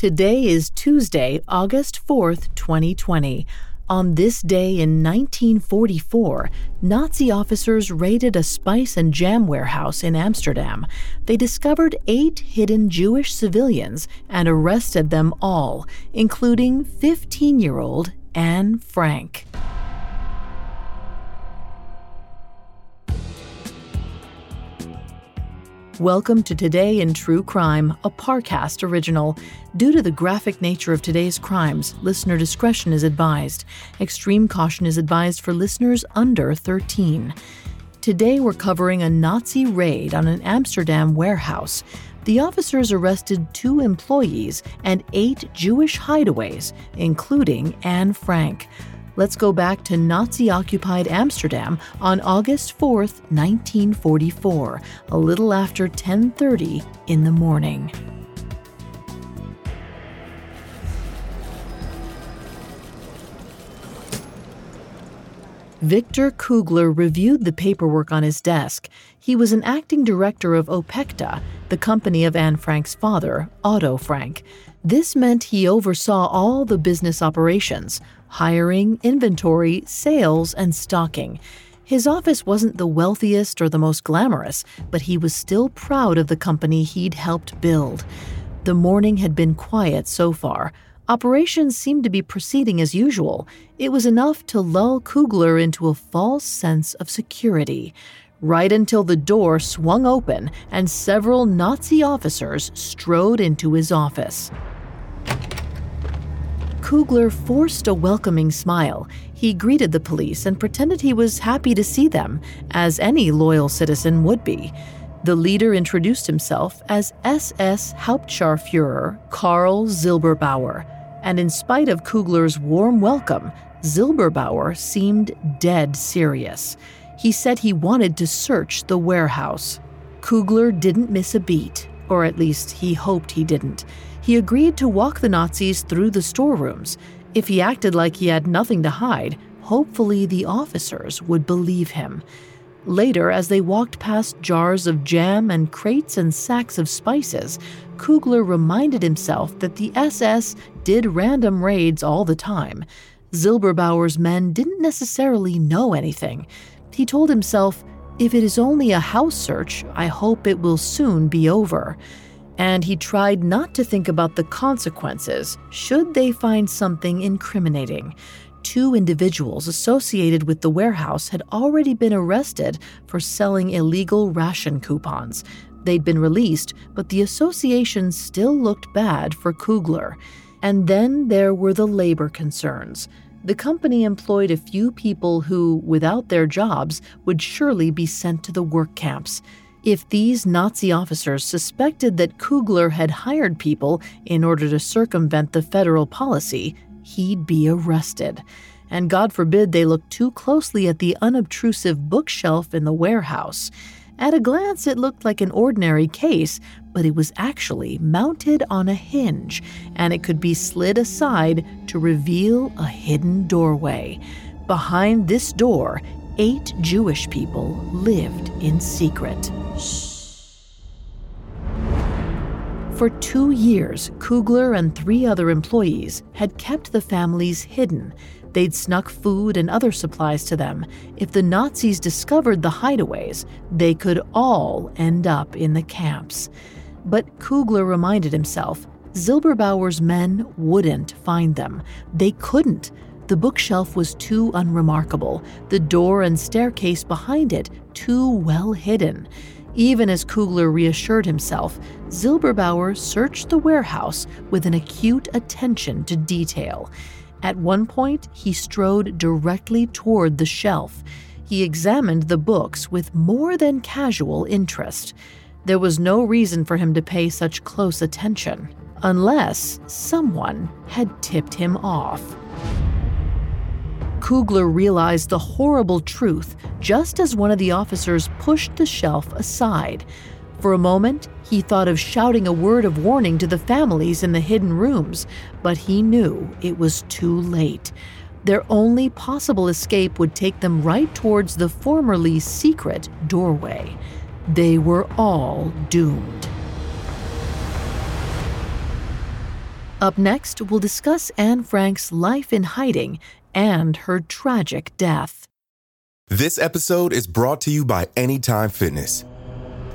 Today is Tuesday, August 4th, 2020. On this day in 1944, Nazi officers raided a spice and jam warehouse in Amsterdam. They discovered eight hidden Jewish civilians and arrested them all, including 15 year old Anne Frank. Welcome to Today in True Crime, a Parcast original. Due to the graphic nature of today's crimes, listener discretion is advised. Extreme caution is advised for listeners under 13. Today we're covering a Nazi raid on an Amsterdam warehouse. The officers arrested two employees and eight Jewish hideaways, including Anne Frank. Let's go back to Nazi occupied Amsterdam on August 4th, 1944, a little after 10:30 in the morning. Victor Kugler reviewed the paperwork on his desk. He was an acting director of Opekta, the company of Anne Frank's father, Otto Frank. This meant he oversaw all the business operations hiring, inventory, sales, and stocking. His office wasn't the wealthiest or the most glamorous, but he was still proud of the company he'd helped build. The morning had been quiet so far. Operations seemed to be proceeding as usual. It was enough to lull Kugler into a false sense of security. Right until the door swung open and several Nazi officers strode into his office. Kugler forced a welcoming smile. He greeted the police and pretended he was happy to see them, as any loyal citizen would be. The leader introduced himself as SS Hauptscharführer Karl Silberbauer, and in spite of Kugler's warm welcome, Silberbauer seemed dead serious. He said he wanted to search the warehouse. Kugler didn't miss a beat, or at least he hoped he didn't he agreed to walk the Nazis through the storerooms. If he acted like he had nothing to hide, hopefully the officers would believe him. Later, as they walked past jars of jam and crates and sacks of spices, Kugler reminded himself that the SS did random raids all the time. Silberbauer's men didn't necessarily know anything. He told himself, if it is only a house search, I hope it will soon be over and he tried not to think about the consequences should they find something incriminating. Two individuals associated with the warehouse had already been arrested for selling illegal ration coupons. They'd been released, but the association still looked bad for Kugler. And then there were the labor concerns. The company employed a few people who, without their jobs, would surely be sent to the work camps. If these Nazi officers suspected that Kugler had hired people in order to circumvent the federal policy, he'd be arrested. And God forbid they look too closely at the unobtrusive bookshelf in the warehouse. At a glance, it looked like an ordinary case, but it was actually mounted on a hinge, and it could be slid aside to reveal a hidden doorway. Behind this door, eight Jewish people lived in secret. For two years, Kugler and three other employees had kept the families hidden. They'd snuck food and other supplies to them. If the Nazis discovered the hideaways, they could all end up in the camps. But Kugler reminded himself Silberbauer's men wouldn't find them. They couldn't. The bookshelf was too unremarkable, the door and staircase behind it too well hidden. Even as Kugler reassured himself, Silberbauer searched the warehouse with an acute attention to detail. At one point, he strode directly toward the shelf. He examined the books with more than casual interest. There was no reason for him to pay such close attention, unless someone had tipped him off. Kugler realized the horrible truth just as one of the officers pushed the shelf aside. For a moment, he thought of shouting a word of warning to the families in the hidden rooms, but he knew it was too late. Their only possible escape would take them right towards the formerly secret doorway. They were all doomed. Up next, we'll discuss Anne Frank's life in hiding and her tragic death. This episode is brought to you by Anytime Fitness.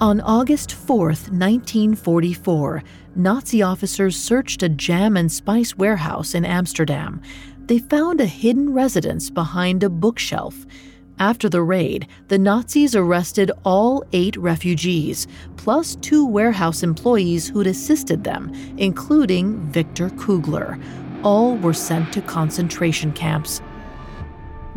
On August 4, 1944, Nazi officers searched a jam and spice warehouse in Amsterdam they found a hidden residence behind a bookshelf. After the raid, the Nazis arrested all eight refugees, plus two warehouse employees who'd assisted them, including Victor Kugler. All were sent to concentration camps.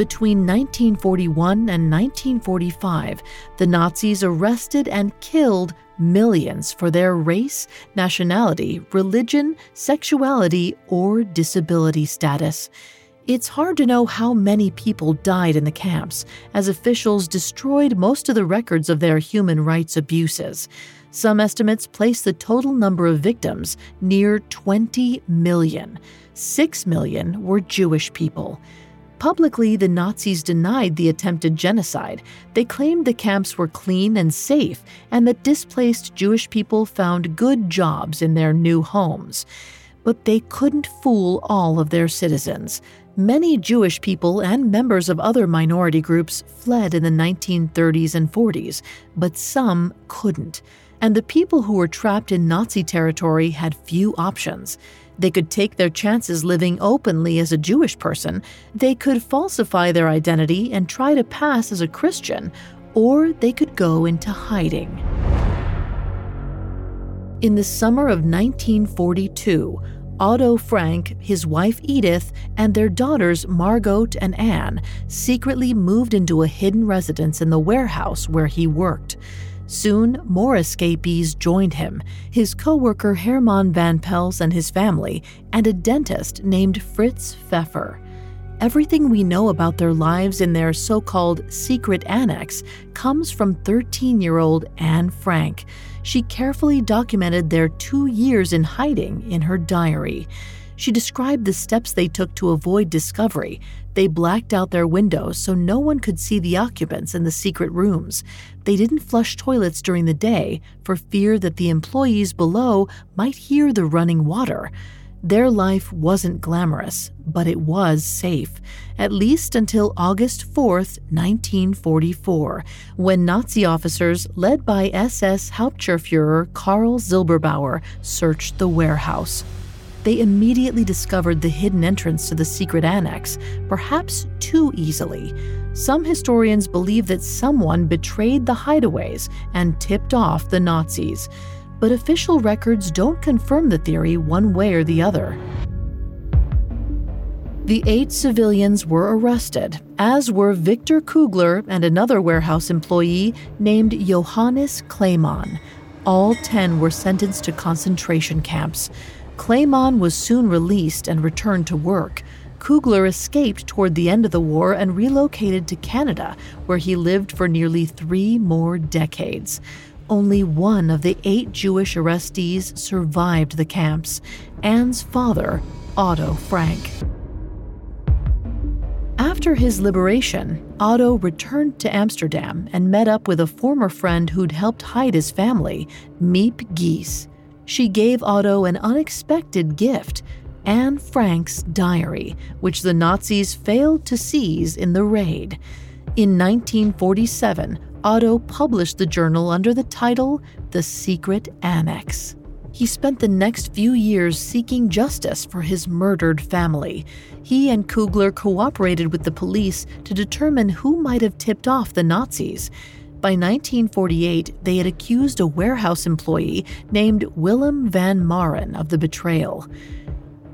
Between 1941 and 1945, the Nazis arrested and killed millions for their race, nationality, religion, sexuality, or disability status. It's hard to know how many people died in the camps, as officials destroyed most of the records of their human rights abuses. Some estimates place the total number of victims near 20 million. 6 million were Jewish people. Publicly, the Nazis denied the attempted genocide. They claimed the camps were clean and safe, and that displaced Jewish people found good jobs in their new homes. But they couldn't fool all of their citizens. Many Jewish people and members of other minority groups fled in the 1930s and 40s, but some couldn't. And the people who were trapped in Nazi territory had few options. They could take their chances living openly as a Jewish person, they could falsify their identity and try to pass as a Christian, or they could go into hiding. In the summer of 1942, Otto Frank, his wife Edith, and their daughters Margot and Anne secretly moved into a hidden residence in the warehouse where he worked. Soon, more escapees joined him his co worker Hermann Van Pels and his family, and a dentist named Fritz Pfeffer. Everything we know about their lives in their so called secret annex comes from 13 year old Anne Frank. She carefully documented their two years in hiding in her diary. She described the steps they took to avoid discovery. They blacked out their windows so no one could see the occupants in the secret rooms. They didn't flush toilets during the day for fear that the employees below might hear the running water. Their life wasn't glamorous, but it was safe, at least until August 4, 1944, when Nazi officers led by SS Hauptscharführer Karl Silberbauer searched the warehouse they immediately discovered the hidden entrance to the secret annex, perhaps too easily. Some historians believe that someone betrayed the hideaways and tipped off the Nazis, but official records don't confirm the theory one way or the other. The eight civilians were arrested, as were Victor Kugler and another warehouse employee named Johannes Kleiman. All ten were sentenced to concentration camps. Kleiman was soon released and returned to work. Kugler escaped toward the end of the war and relocated to Canada, where he lived for nearly three more decades. Only one of the eight Jewish arrestees survived the camps Anne's father, Otto Frank. After his liberation, Otto returned to Amsterdam and met up with a former friend who'd helped hide his family, Miep Gies she gave Otto an unexpected gift Anne Frank's diary, which the Nazis failed to seize in the raid. In 1947, Otto published the journal under the title The Secret Annex. He spent the next few years seeking justice for his murdered family. He and Kugler cooperated with the police to determine who might have tipped off the Nazis. By 1948, they had accused a warehouse employee named Willem van Maren of the betrayal.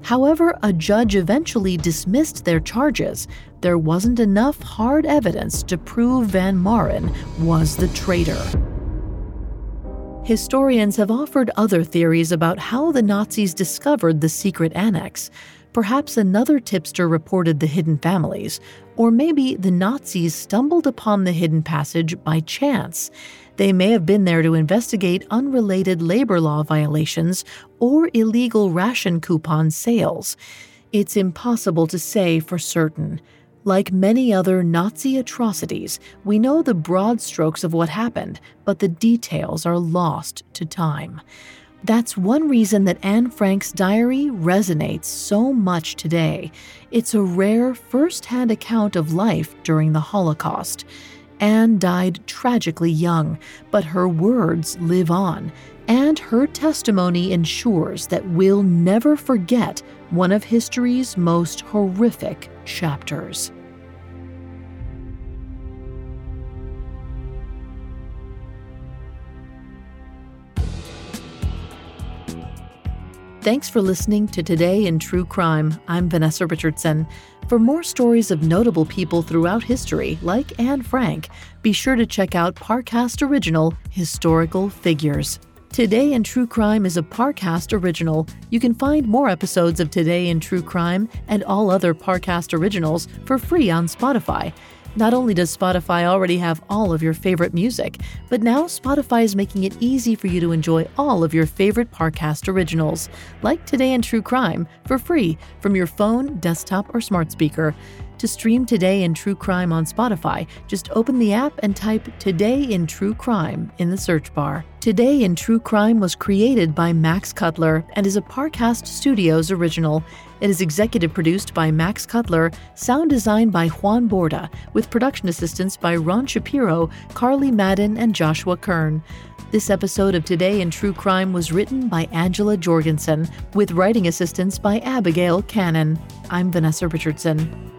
However, a judge eventually dismissed their charges. There wasn't enough hard evidence to prove Van Maren was the traitor. Historians have offered other theories about how the Nazis discovered the secret annex. Perhaps another tipster reported the hidden families, or maybe the Nazis stumbled upon the hidden passage by chance. They may have been there to investigate unrelated labor law violations or illegal ration coupon sales. It's impossible to say for certain. Like many other Nazi atrocities, we know the broad strokes of what happened, but the details are lost to time. That's one reason that Anne Frank's diary resonates so much today. It's a rare first hand account of life during the Holocaust. Anne died tragically young, but her words live on, and her testimony ensures that we'll never forget one of history's most horrific chapters. Thanks for listening to Today in True Crime. I'm Vanessa Richardson. For more stories of notable people throughout history, like Anne Frank, be sure to check out Parcast Original Historical Figures. Today in True Crime is a Parcast original. You can find more episodes of Today in True Crime and all other Parcast originals for free on Spotify. Not only does Spotify already have all of your favorite music, but now Spotify is making it easy for you to enjoy all of your favorite Parcast originals, like Today in True Crime, for free from your phone, desktop, or smart speaker. To stream Today in True Crime on Spotify, just open the app and type Today in True Crime in the search bar. Today in True Crime was created by Max Cutler and is a Parcast Studios original. It is executive produced by Max Cutler, sound designed by Juan Borda, with production assistance by Ron Shapiro, Carly Madden, and Joshua Kern. This episode of Today in True Crime was written by Angela Jorgensen, with writing assistance by Abigail Cannon. I'm Vanessa Richardson.